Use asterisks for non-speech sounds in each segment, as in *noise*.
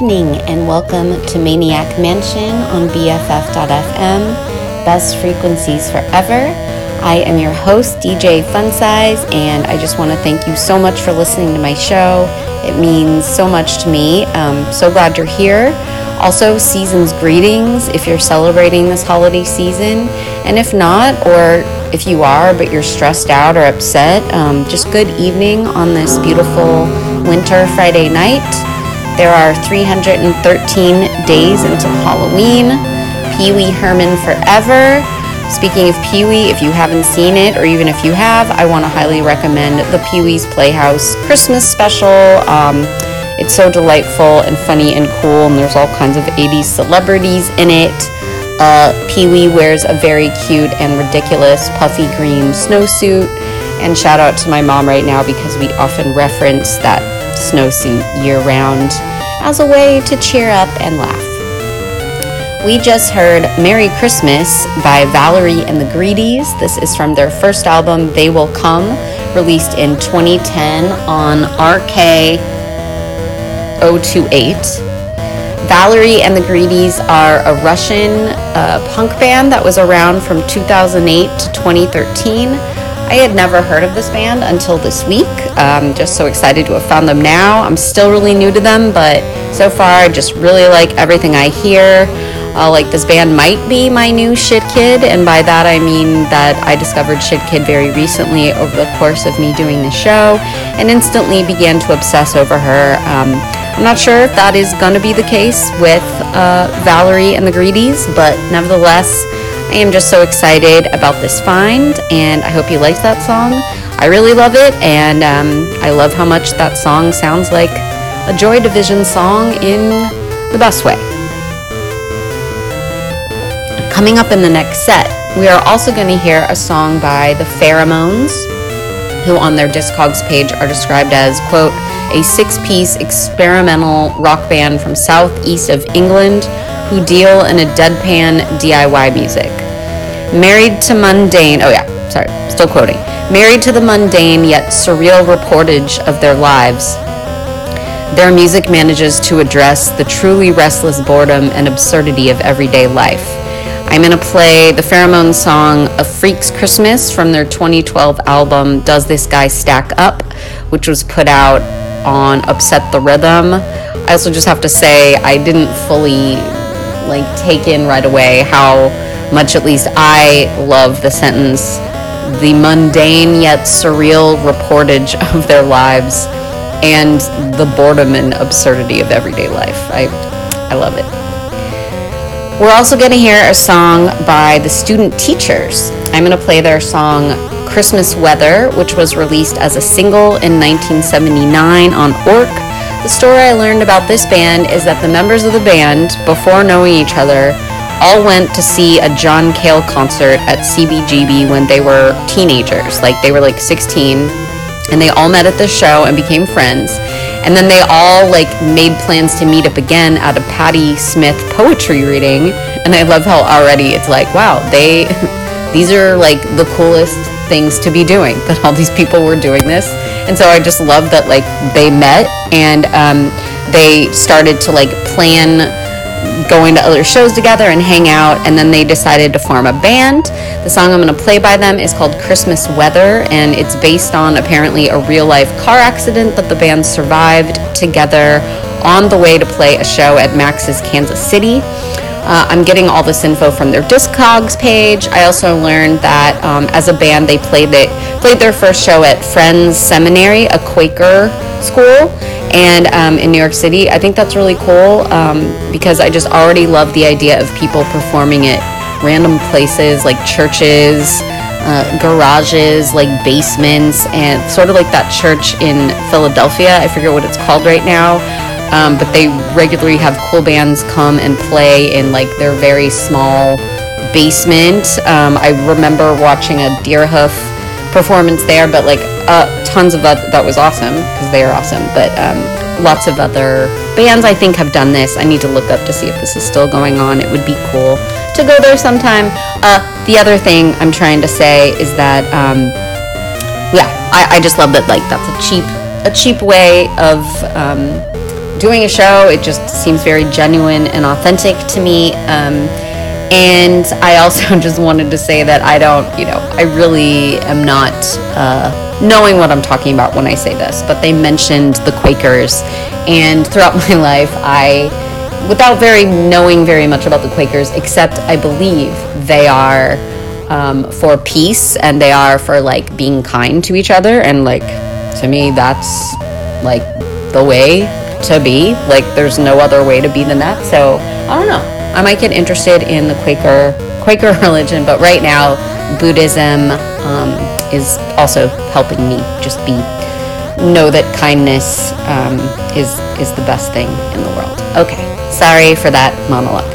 evening and welcome to Maniac Mansion on BFF.FM, best frequencies forever. I am your host, DJ Funsize, and I just want to thank you so much for listening to my show. It means so much to me. Um, so glad you're here. Also, season's greetings if you're celebrating this holiday season. And if not, or if you are, but you're stressed out or upset, um, just good evening on this beautiful winter Friday night. There are 313 days until Halloween. Pee Wee Herman Forever. Speaking of Pee Wee, if you haven't seen it, or even if you have, I want to highly recommend the Pee Wee's Playhouse Christmas special. Um, it's so delightful and funny and cool, and there's all kinds of 80s celebrities in it. Uh, Pee Wee wears a very cute and ridiculous puffy green snowsuit. And shout out to my mom right now because we often reference that snowsuit year round as a way to cheer up and laugh. We just heard Merry Christmas by Valery and the Greedies. This is from their first album, They Will Come, released in 2010 on RK 028. Valery and the Greedies are a Russian uh, punk band that was around from 2008 to 2013. I had never heard of this band until this week. I'm just so excited to have found them now. I'm still really new to them, but so far I just really like everything I hear. Uh, like this band might be my new shit kid, and by that I mean that I discovered Shitkid very recently over the course of me doing the show and instantly began to obsess over her. Um, I'm not sure if that is going to be the case with uh, Valery and the Greedies, but nevertheless, I am just so excited about this find, and I hope you liked that song. I really love it, and um, I love how much that song sounds like a Joy Division song in the best way. Coming up in the next set, we are also going to hear a song by the Pheromoans, who on their Discogs page are described as, quote, a six piece experimental rock band from southeast of England who deal in a deadpan DIY music. Married to Mundane, oh yeah, sorry, still quoting. Married to the mundane yet surreal reportage of their lives, their music manages to address the truly restless boredom and absurdity of everyday life. I'm going to play the Pheromone song A Freak's Christmas from their 2012 album Does This Guy Stack Up, which was put out on Upset the Rhythm. I also just have to say, I didn't fully like take in right away how much at least I love the sentence the mundane yet surreal reportage *laughs* of their lives and the boredom and absurdity of everyday life. I, I love it. We're also going to hear a song by the Student Teachers. I'm going to play their song Christmas Weather, which was released as a single in 1979 on Ork. The story I learned about this band is that the members of the band, before knowing each other, all went to see a John Cale concert at CBGB when they were teenagers. Like they were like 16 and they all met at this show and became friends. And then they all like made plans to meet up again at a Patti Smith poetry reading. And I love how already it's like wow they *laughs* these are like the coolest things to be doing that all these people were doing this and so I just love that like they met and um, they started to like plan going to other shows together and hang out and then they decided to form a band. The song i'm going to play by them is called christmas weather and it's based on apparently a real life car accident that the band survived together on the way to play a show at max's kansas city uh, I'm getting all this info from their Discogs page. I also learned that um, as a band, they played they played their first show at Friends Seminary, a Quaker school, and um, in New York City. I think that's really cool um, because I just already love the idea of people performing at random places like churches, uh, garages, like basements, and sort of like that church in Philadelphia. I forget what it's called right now. Um, but they regularly have cool bands come and play in like their very small basement. Um, I remember watching a Deerhoof performance there, but like uh, tons of that. That was awesome because they are awesome. But um, lots of other bands I think have done this. I need to look up to see if this is still going on. It would be cool to go there sometime. Uh, the other thing I'm trying to say is that um, yeah, I, I, just love that like that's a cheap a cheap way of um, doing a show. It just seems very genuine and authentic to me. Um, and I also *laughs* just wanted to say that I don't, you know, I really am not uh, knowing what I'm talking about when I say this, but they mentioned the Quakers. And throughout *laughs* my life, I, without very knowing very much about the Quakers, except I believe they are um, for peace and they are for like being kind to each other. And like, to me, that's like the way to be. Like, there's no other way to be than that. So, I don't know. I might get interested in the Quaker *laughs* Quaker religion, but right now Buddhism um, is also helping me just be know that kindness um, is is the best thing in the world. Okay, sorry for that monologue.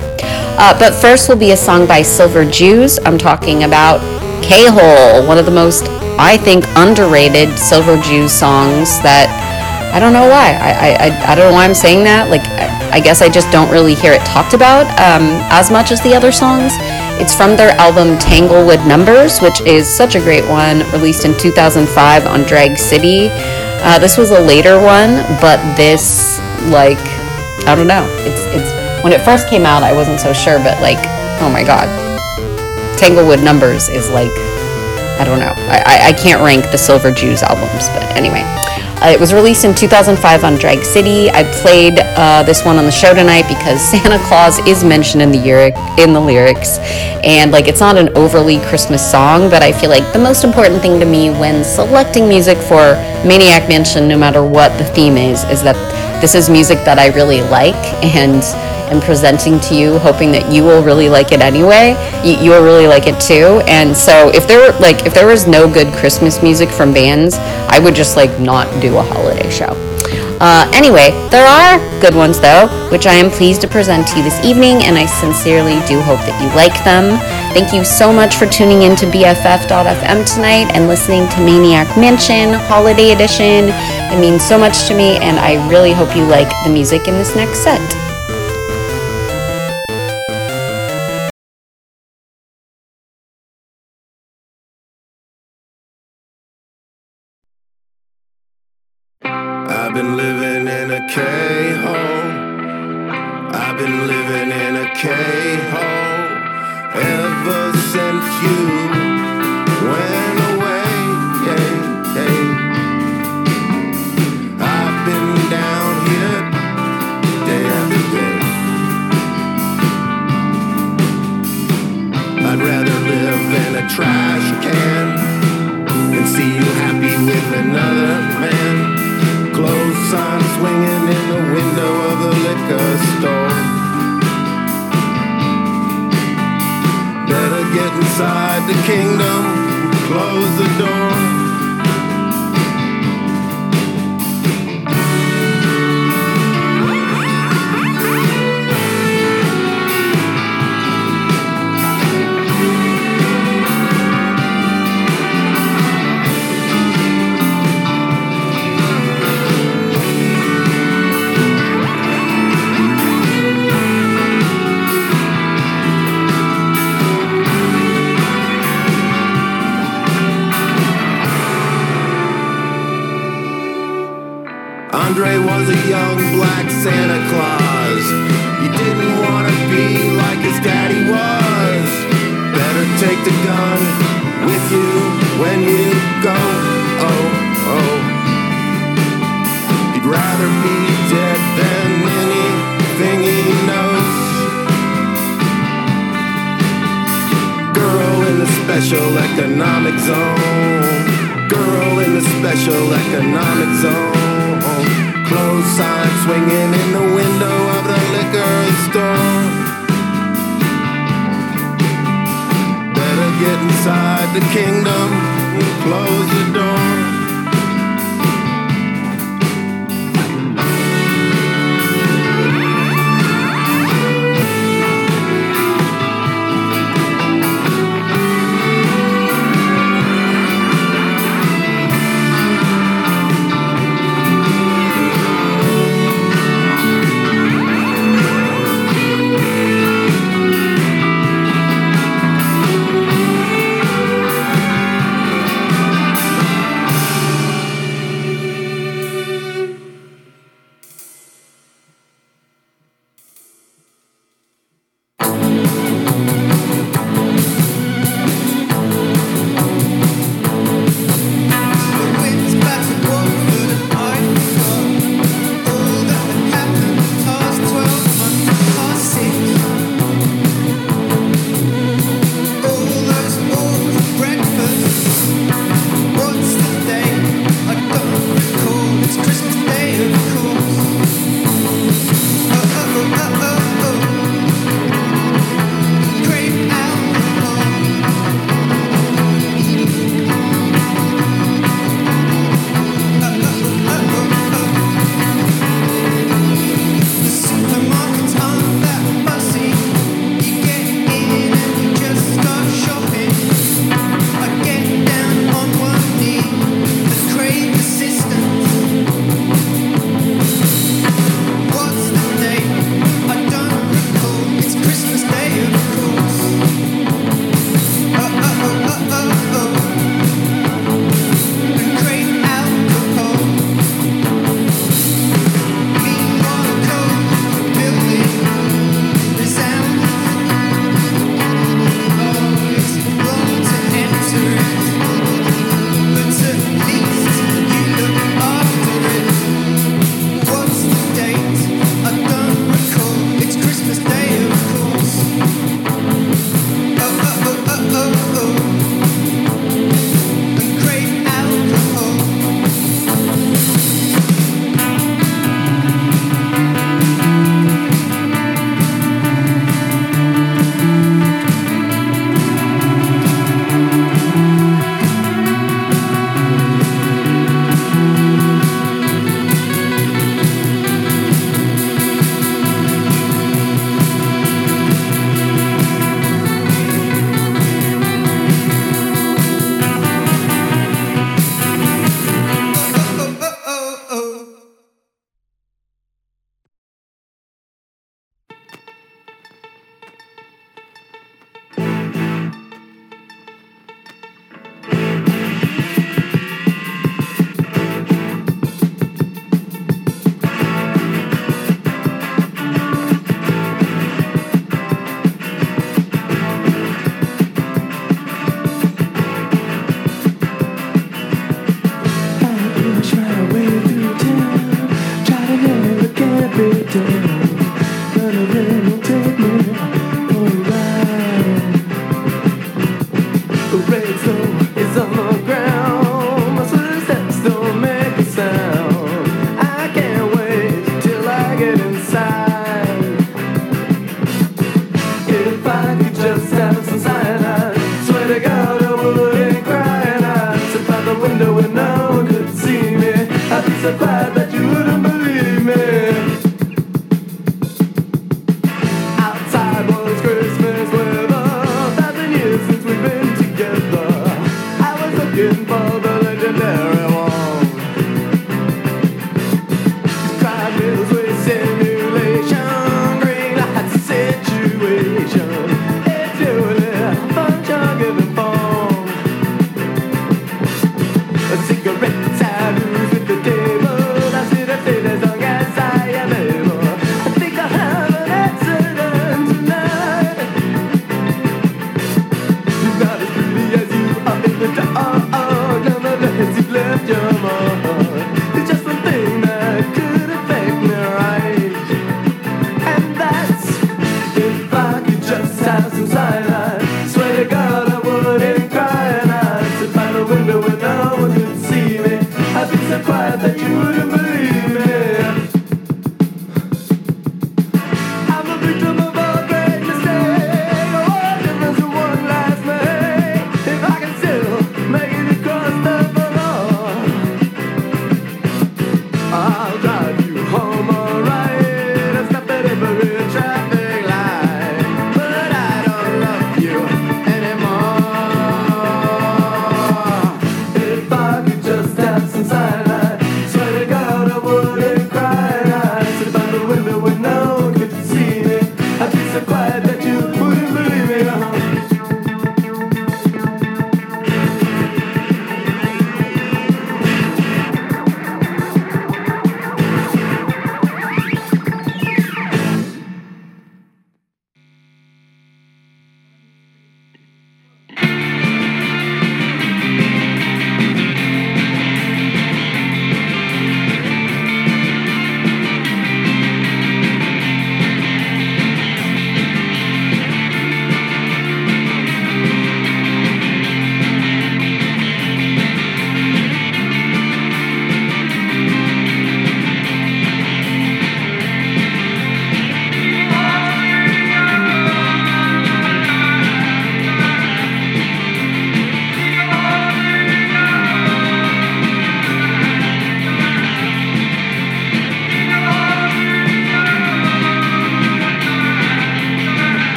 Uh, but first will be a song by Silver Jews. I'm talking about K-Hole, one of the most I think underrated Silver Jews songs that I don't know why. I, I, I don't know why I'm saying that. Like, I guess I just don't really hear it talked about um, as much as the other songs. It's from their album Tanglewood Numbers, which is such a great one, released in 2005 on Drag City. Uh, this was a later one, but this, like, I don't know. It's it's when it first came out, I wasn't so sure, but like, oh my god, Tanglewood Numbers is like, I don't know. I I, I can't rank the Silver Jews albums, but anyway. Uh, it was released in 2005 on Drag City. I played uh, this one on the show tonight because *laughs* Santa Claus is mentioned in the lyric in the lyrics, and like it's not an overly Christmas song, but I feel like the most important thing to me when selecting music for Maniac Mansion, no matter what the theme is, is that this is music that I really like and am presenting to you, hoping that you will really like it anyway. You, you will really like it too. And so if there were like if there was no good Christmas music from bands, I would just like not do a holiday show. Uh, anyway, there are good ones though, which I am pleased to present to you this evening, and I sincerely do hope that you like them. Thank you so much for tuning in to BFF.fm tonight and listening to Maniac Mansion Holiday Edition. It means so much to me, and I really hope you like the music in this next set. as can and see you happy with another man. Clothes on swinging in the window of the liquor store. Better get inside the kingdom, close the door.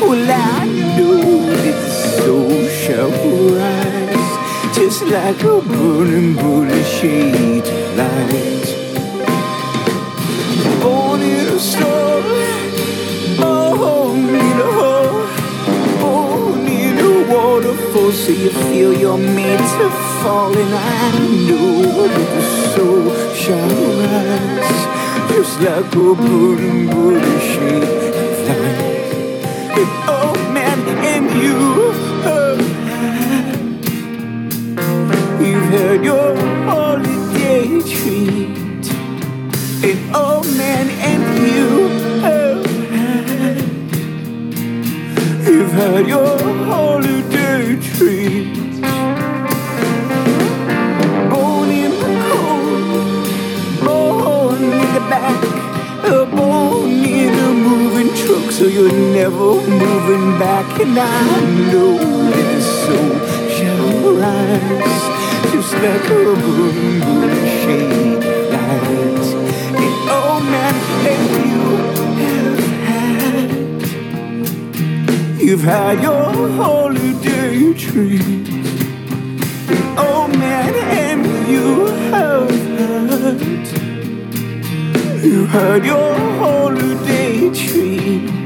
Well, I know that the soul shall rise, just like a burning bullet shade of light. Born in a storm, born in a hole, born in a waterfall, so you feel you're made to fall, and I know that the soul shall rise, just like a burning bullet shade and you have had, you've your holiday treat. And oh man, and you you've had your holiday treat. So you're never moving back. And I know that so shall rise, just like a bullet shade light. And man, and you have had, you've had your holiday treat. Oh man, and you have had, you had your holiday treat.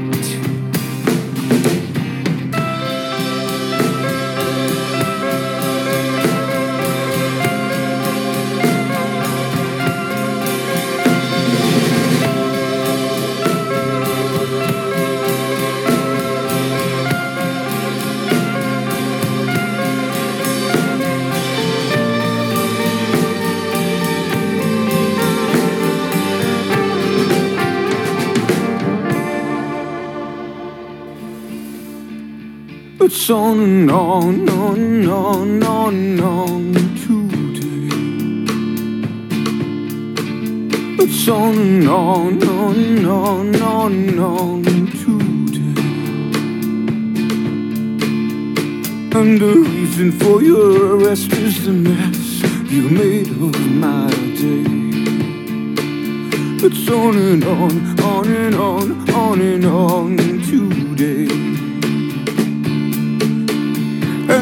It's on and on, on and on, on and on today. On, on and on, on and on today. And the reason for your arrest is the mess you made of my day. It's on and on, on and on, on and on today.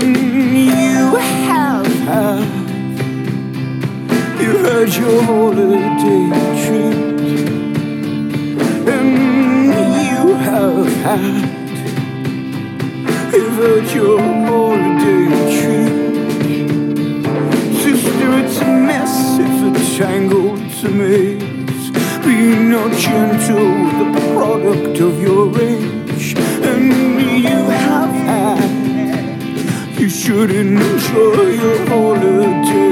And you have had, you had your holiday treat. And you have had, you've had your holiday treat. Sister, it's a mess, it's a tangle, it's a maze. Be not gentle the product of your age. Shouldn't enjoy your holiday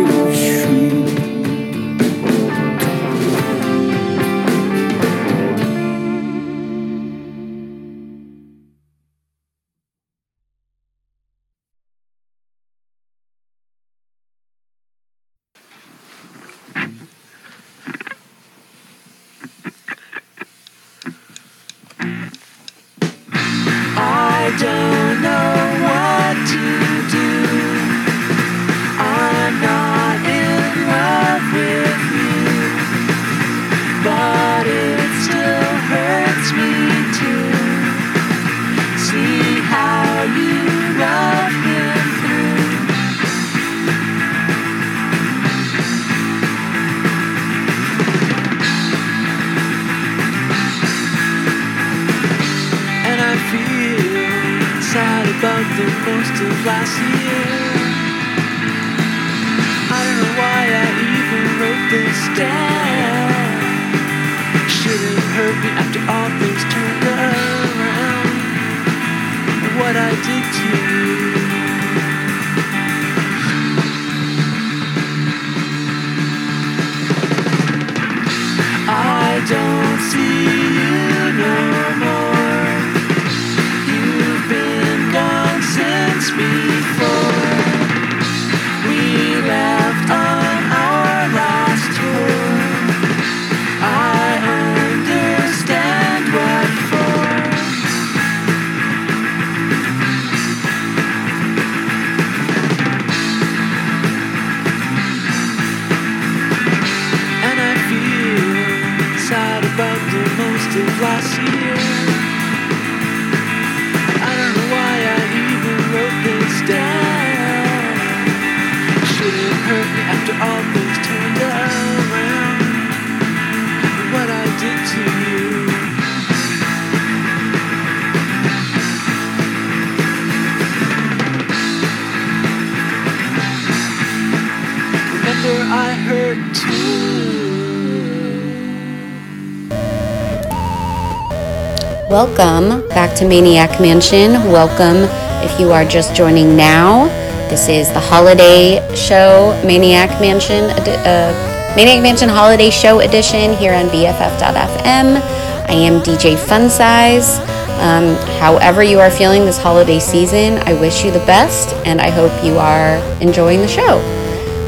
Welcome back to Maniac Mansion. Welcome if you are just joining now. This is the holiday show, Maniac Mansion, uh, Maniac Mansion Holiday Show Edition here on BFF.fm. I am DJ Funsize. Um, however, you are feeling this holiday season, I wish you the best and I hope you are enjoying the show.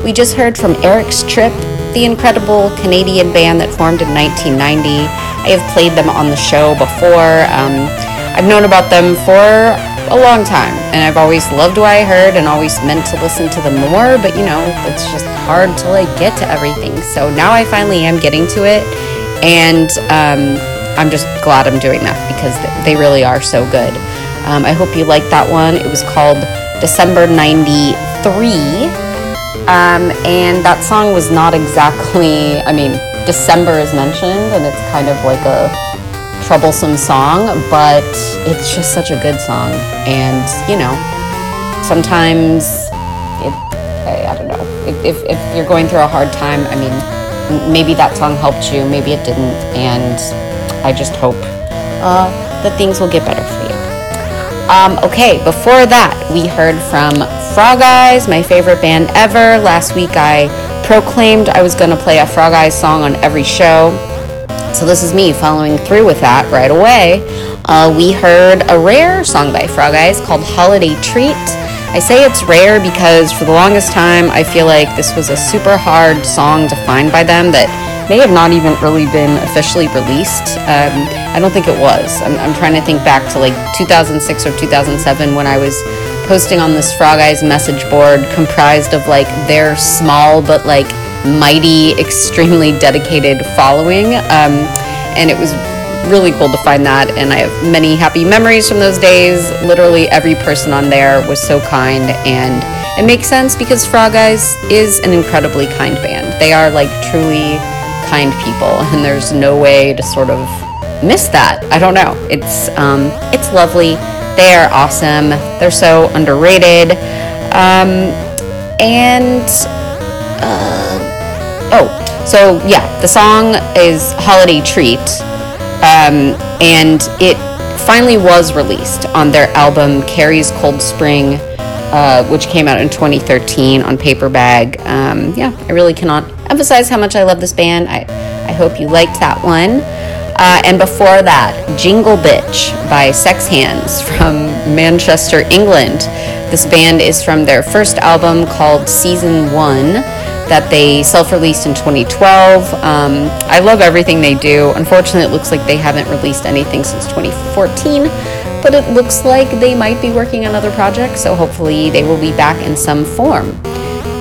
We just heard from Eric's Trip, the incredible Canadian band that formed in 1990. I have played them on the show before. Um, I've known about them for a long time, and I've always loved what I heard and always meant to listen to them more, but you know, it's just hard to like get to everything. So now I finally am getting to it, and um, I'm just glad I'm doing that because they really are so good. Um, I hope you liked that one. It was called December 93. Um, and that song was not exactly, I mean, December is mentioned, and it's kind of like a troublesome song, but it's just such a good song. And, you know, sometimes it, I, I don't know, if, if, you're going through a hard time, I mean, maybe that song helped you, maybe it didn't, and I just hope uh, that things will get better for you. Um, okay, before that, we heard from Frog Eyes, my favorite band ever. Last week, I proclaimed I was going to play a Frog Eyes song on every show. So, this is me following through with that right away. Uh, we heard a rare song by Frog Eyes called Holiday Treat. I say it's rare because for the longest time, I feel like this was a super hard song to find by them that may have not even really been officially released. Um, I don't think it was. I'm, I'm trying to think back to like 2006 or 2007 when I was posting on this Frog Eyes message board comprised of like their small but like mighty, extremely dedicated following. Um, and it was really cool to find that. And I have many happy memories from those days. Literally every person on there was so kind. And it makes sense because Frog Eyes is an incredibly kind band. They are like truly kind people, *laughs* and there's no way to sort of miss that. I don't know. It's um, it's lovely. They are awesome. They're so underrated. Um, and uh, oh, so yeah, the song is "Holiday Treat," um, and it finally was released on their album "Carey's Cold Spring." Uh, which came out in 2013 on Paperbag. Um, yeah, I really cannot emphasize how much I love this band. I, I hope you liked that one. Uh, and before that, Jingle Bitch by Sex Hands from *laughs* Manchester, England. This band is from their first album called Season 1 that they self released in 2012. Um, I love everything they do. Unfortunately, it looks like they haven't released anything since 2014, but it looks like they might be working on other projects, so hopefully they will be back in some form.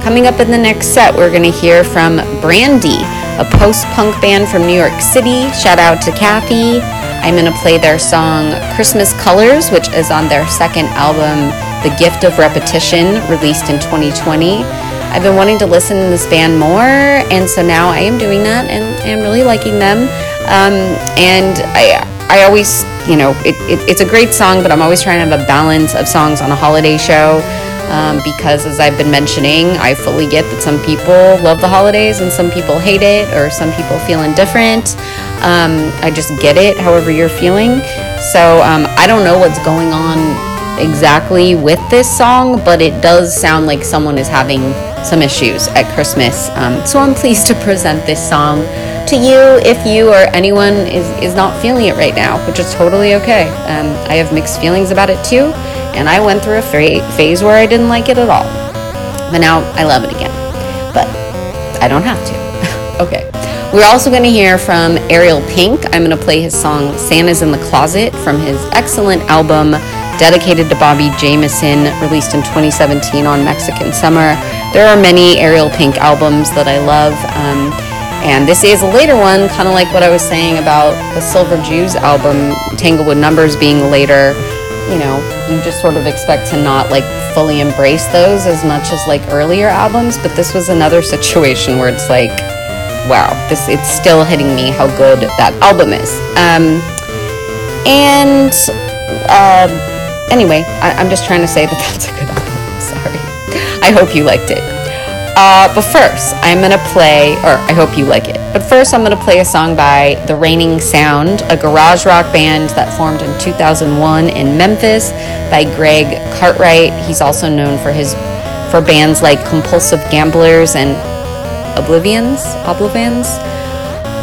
Coming up in the next set, we're going to hear from Brandy, a post punk band from New York City. Shout out to Kathy. I'm going to play their song Christmas Colors, which is on their second album, The Gift of Repetition, released in 2020. I've been wanting to listen to this band more, and so now I am doing that, and I'm really liking them. Um, and I, I always, you know, it, it, it's a great song, but I'm always trying to have a balance of songs on a holiday show. Um, because as I've been mentioning, I fully get that some people love the holidays and some people hate it, or some people feel indifferent. Um, I just get it, however you're feeling. So um, I don't know what's going on exactly with this song, but it does sound like someone is having some issues at Christmas. Um, so I'm pleased to present this song to you if you or anyone is, is not feeling it right now, which is totally okay. Um, I have mixed feelings about it too, and I went through a phase where I didn't like it at all. But now I love it again. But I don't have to. *laughs* okay. We're also going to hear from Ariel Pink. I'm going to play his song Santa's in the Closet from his excellent album dedicated to Bobby Jameson, released in 2017 on Mexican Summer. There are many Ariel Pink albums that I love. Um, And this is a later one, kind of like what I was saying about the Silver Jews album, Tanglewood Numbers being later. You know, you just sort of expect to not like fully embrace those as much as like earlier albums, but this was another situation where it's like, wow, this it's still hitting me how good that album is. Um, and uh, anyway, I, I'm just trying to say that *laughs* that's a good album. Sorry. I hope you liked it. Uh, but first, I'm gonna play, or I hope you like it. But first, I'm gonna play a song by The Reigning Sound, a garage rock band that formed in 2001 in Memphis by Greg Cartwright. He's also known for his for bands like Compulsive Gamblers and Oblivians, Oblivians.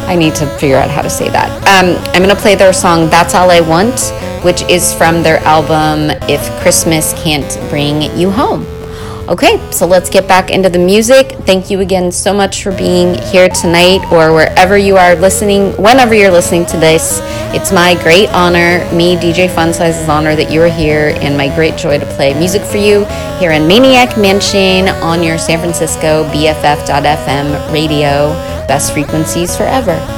I need to figure out how to say that. Um, I'm gonna play their song "That's All I Want," which is from their album "If Christmas Can't Bring You Home." Okay, so let's get back into the music. Thank you again so much for being here tonight or wherever you are listening, whenever you're listening to this. It's my great honor, me, DJ Funsize's honor, that you are here and my great joy to play music for you here in Maniac Mansion on your San Francisco BFF.FM radio. Best frequencies forever.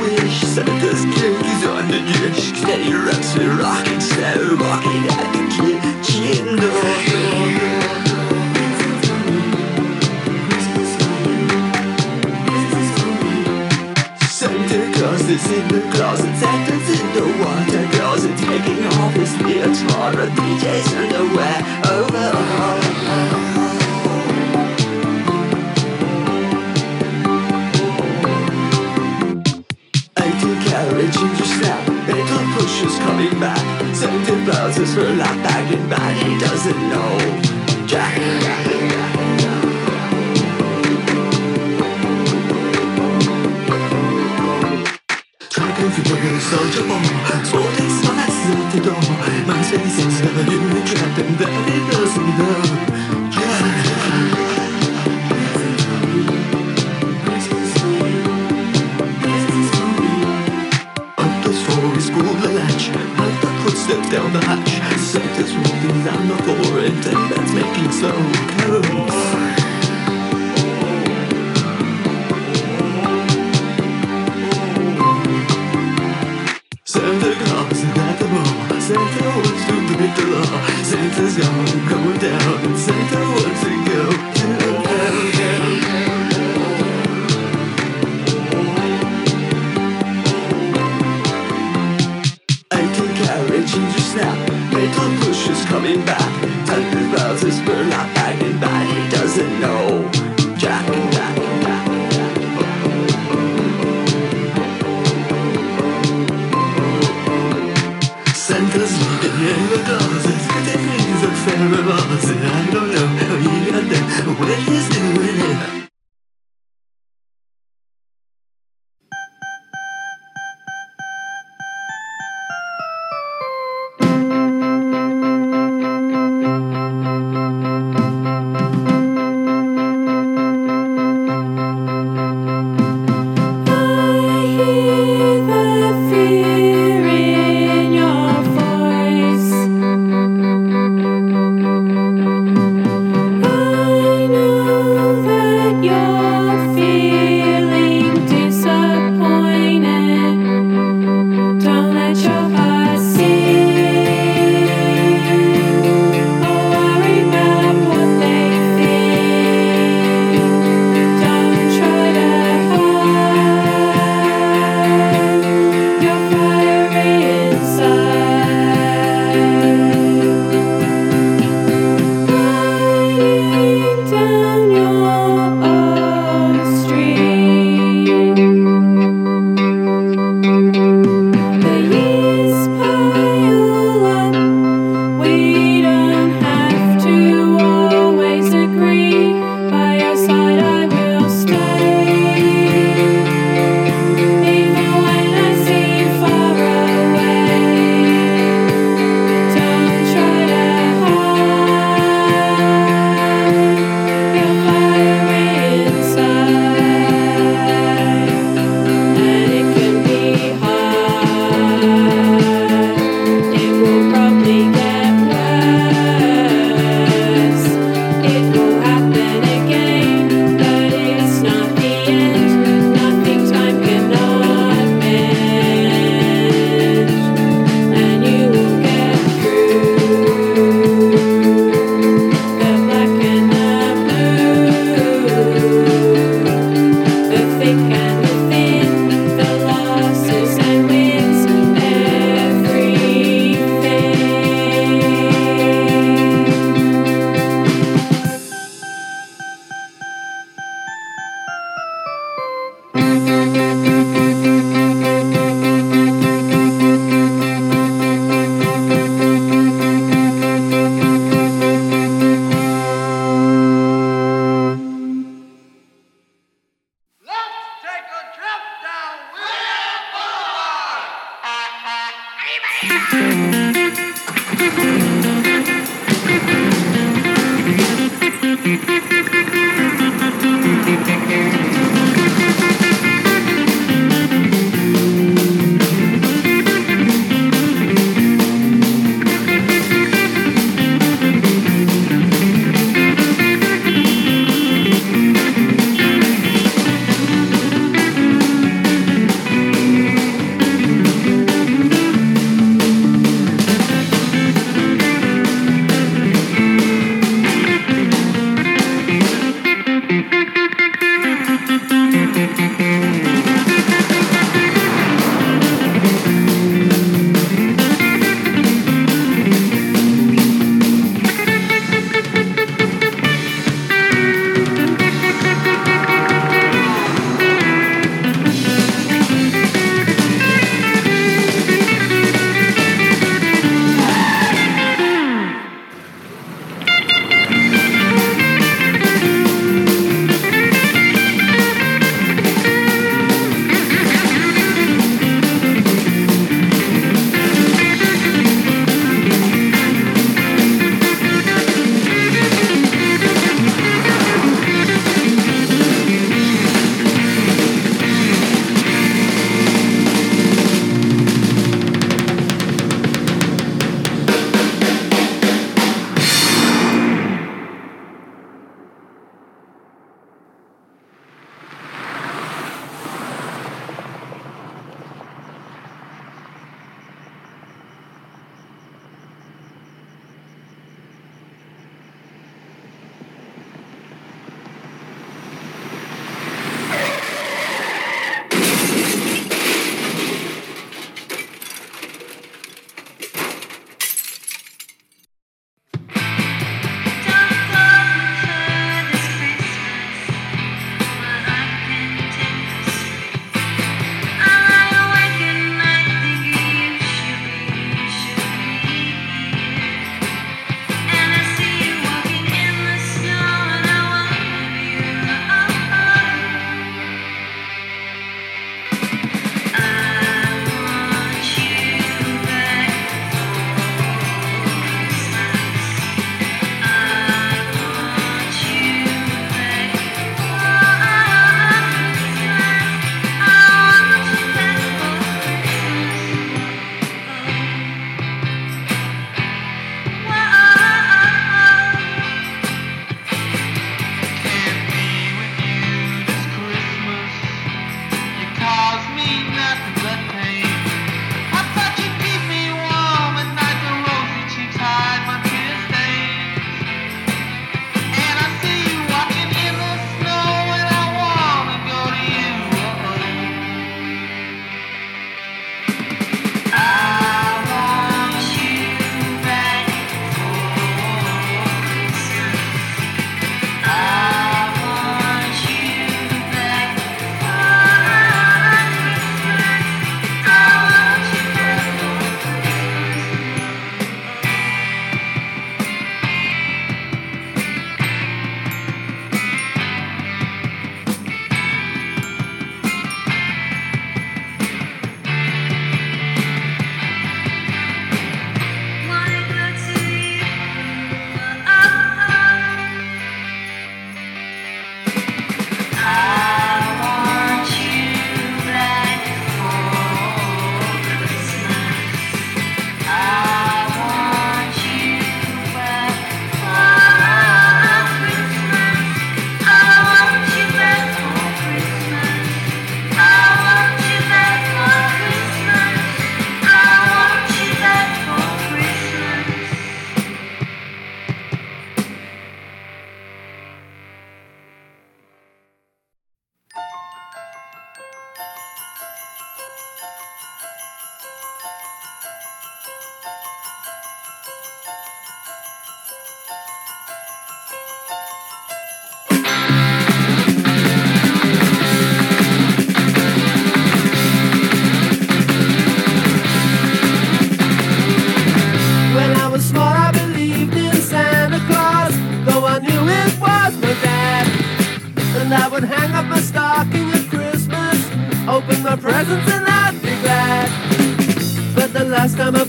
Wish. Santa's cake is on the. Steady rocks are rocking, so rocking at the kitchen door. Santa Claus is in the closet, Santa's in the water closet, taking off his leotard, DJ's underwear overall. Coming back. Claus for lap back and back, he doesn't know. Jack, Jack, Jack, the soldier bomb Sporting smiles at the door My face is never been trapped And that it the hatch. Santa's walking down the floor And that's making slow close What he's doing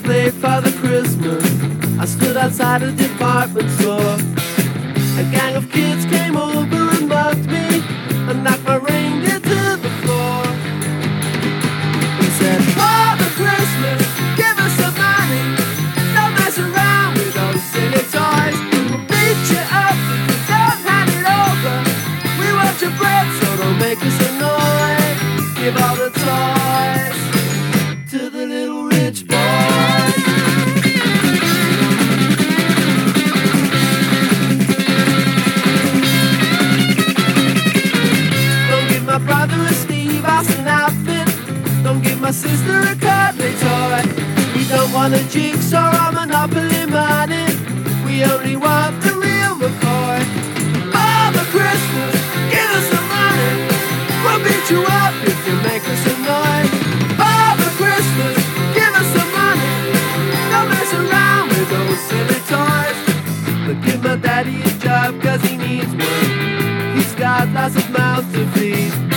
time Father Christmas. I stood outside a department store. A gang of kids came over Don't want a jigsaw Monopoly money. We only want the real McCoy. Father Christmas, give us some money. We'll beat you up if you make us annoy. Father Christmas, give us some money. Don't mess around with those silly toys. But give my daddy a job cause he needs one. He's got lots of mouths to feed.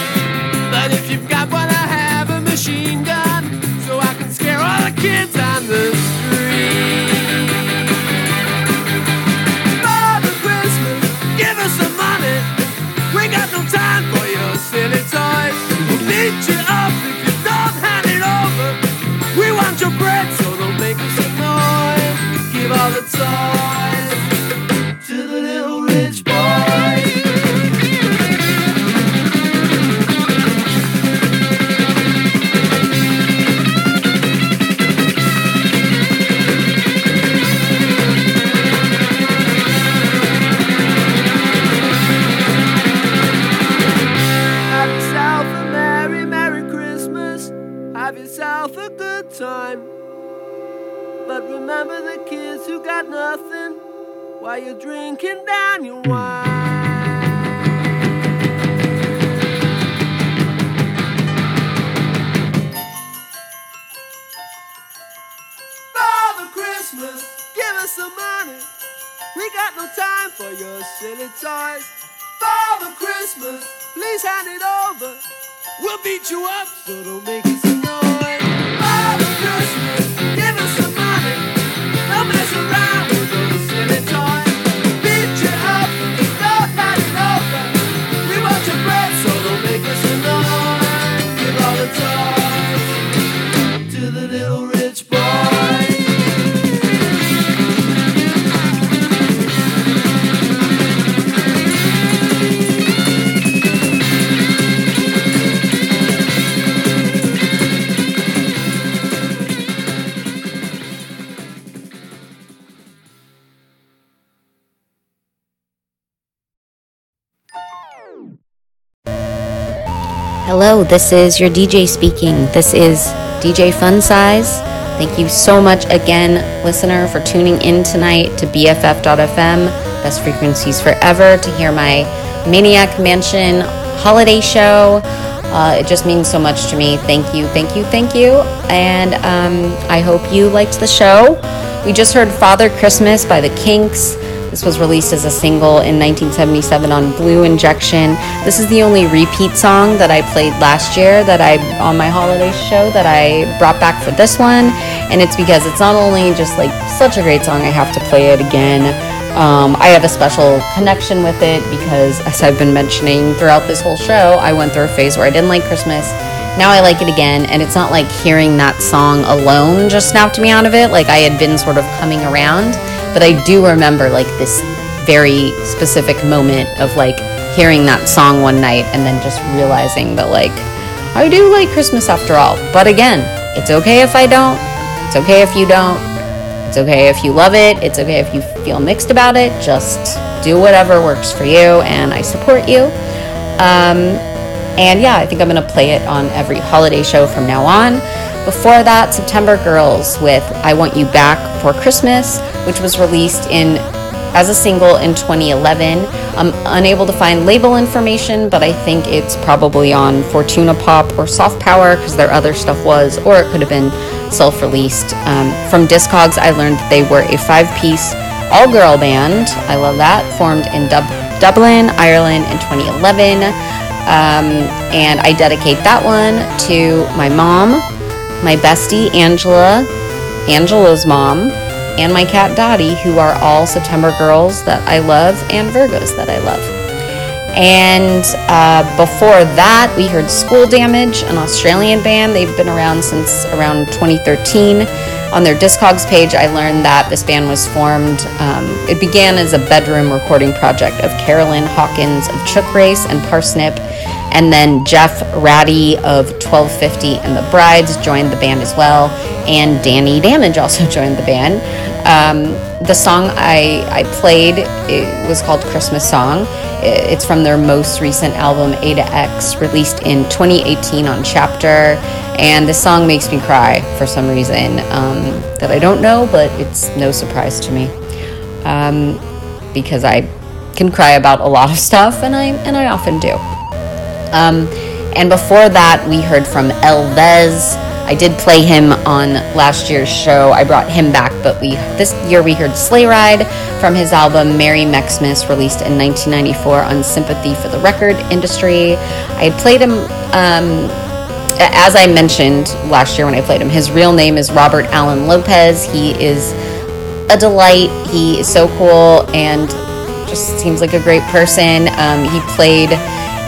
Have yourself a good time. But remember the kids who got nothing while you're drinking down your wine. Father Christmas, give us some money. We got no time for your silly toys. Father Christmas, please hand it over. We'll beat you up, so don't make us annoy. Hello, this is your DJ speaking. This is DJ Fun Size. Thank you so much again, listener, for tuning in tonight to BFF.fm, best frequencies forever, to hear my Maniac Mansion holiday show. Uh, it just means so much to me. Thank you, thank you, thank you. And um, I hope you liked the show. We just heard Father Christmas by the Kinks. This was released as a single in 1977 on Blue Injection. This is the only repeat song that I played last year that I on my holiday show that I brought back for this one, and it's because it's not only just like such a great song, I have to play it again. Um, I have a special connection with it because, as I've been mentioning throughout this whole show, I went through a phase where I didn't like Christmas. Now I like it again, and it's not like hearing that song alone just snapped me out of it. Like I had been sort of coming around, but I do remember like this very specific moment of like hearing that song one night and then just realizing that like I do like Christmas after all. But again, it's okay if I don't. It's okay if you don't. It's okay if you love it. It's okay if you feel mixed about it. Just do whatever works for you, and I support you. Um, and yeah, I think I'm going to play it on every holiday show from now on. Before that, September Girls with I Want You Back for Christmas, which was released in as a single in 2011. I'm unable to find label information, but I think it's probably on Fortuna Pop or Soft Power because their other stuff was, or it could have been self released. Um, from Discogs, I learned that they were a five piece all girl band. I love that. Formed in Dub- Dublin, Ireland in 2011. Um, and I dedicate that one to my mom, my bestie Angela, Angela's mom, and my cat Dottie, who are all September girls that I love and Virgos that I love. And uh, before that, we heard School Damage, an Australian band. They've been around since around 2013. On their Discogs page, I learned that this band was formed. Um, it began as a bedroom recording project of Carolyn Hawkins of Chook Race and Parsnip, and then Jeff Ratty of 1250 and the Brides joined the band as well, and Danny Damage also *laughs* joined the band. Um, the song I, I played it was called Christmas Song. It's from their most recent album, A to X, released in 2018 on Chapter. And the song makes me cry for some reason um, that I don't know, but it's no surprise to me. Um, because I can cry about a lot of stuff, and I, and I often do. Um, and before that, we heard from Elvez. I did play him on last year's show. I brought him back, but we this year we heard Sleigh Ride from his album Merry Mexmas, released in 1994 on Sympathy for the Record Industry. I had played him. Um, as I mentioned last year when I played him, his real name is Robert Allen Lopez. He is a delight. He is so cool and just seems like a great person. Um, he played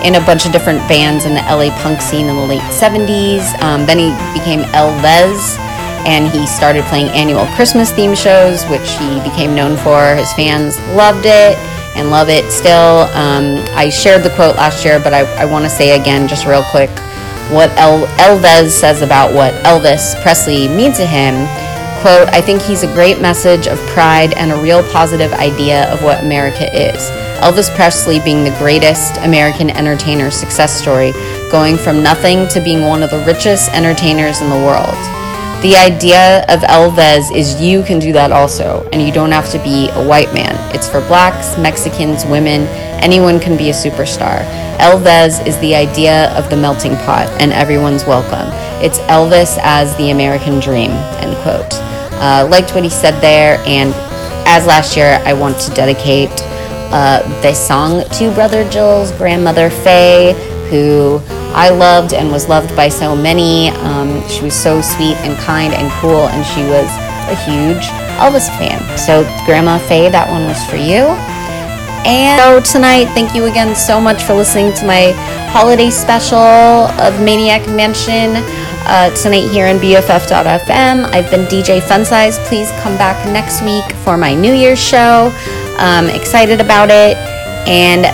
in a bunch of different bands in the LA punk scene in the late 70s. Um, then he became Elvez and he started playing annual Christmas theme shows, which he became known for. His fans loved it and love it still. Um, I shared the quote last year, but I, I want to say again, just real quick, what El- Elvez says about what Elvis Presley means to him. Quote, I think he's a great message of pride and a real positive idea of what America is. Elvis Presley being the greatest American entertainer success story, going from nothing to being one of the richest entertainers in the world. The idea of Elvez is you can do that also, and you don't have to be a white man. It's for blacks, Mexicans, women, anyone can be a superstar. Elvez is the idea of the melting pot, and everyone's welcome. It's Elvis as the American dream, end quote. Uh, liked what he said there, and as last year, I want to dedicate uh, this song to Brother Jill's grandmother, Faye, who I loved and was loved by so many. Um, she was so sweet and kind and cool, and she was a huge Elvis fan. So, Grandma Faye, that one was for you. And so tonight, thank you again so much for listening to my holiday special of Maniac Mansion uh, tonight here on BFF.fm. I've been DJ Funsize. Please come back next week for my New Year's show. Um, excited about it. And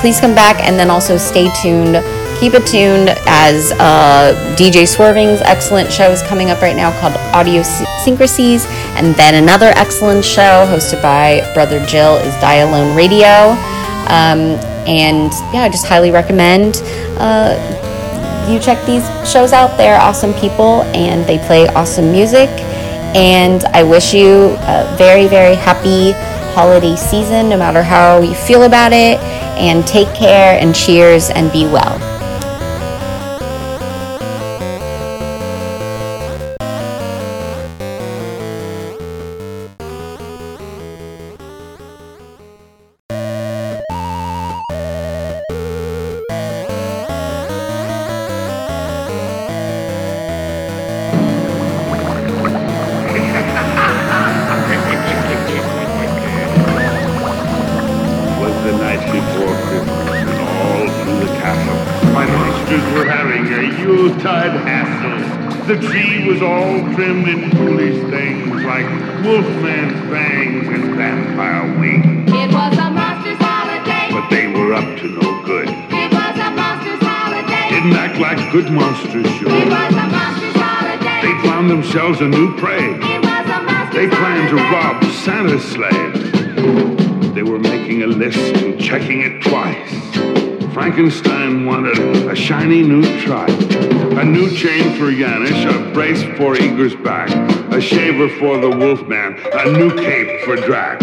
please come back and then also stay tuned. Keep it tuned as uh, DJ Swerving's excellent show is coming up right now called Audio Syncrasies. And then another excellent show hosted by Brother Jill is Die Alone Radio. Um, and yeah, I just highly recommend uh, you check these shows out. They're awesome people and they play awesome music. And I wish you a very, very happy holiday season, no matter how you feel about it. And take care and cheers and be well. A shaver for the Wolfman, a new cape for Drac.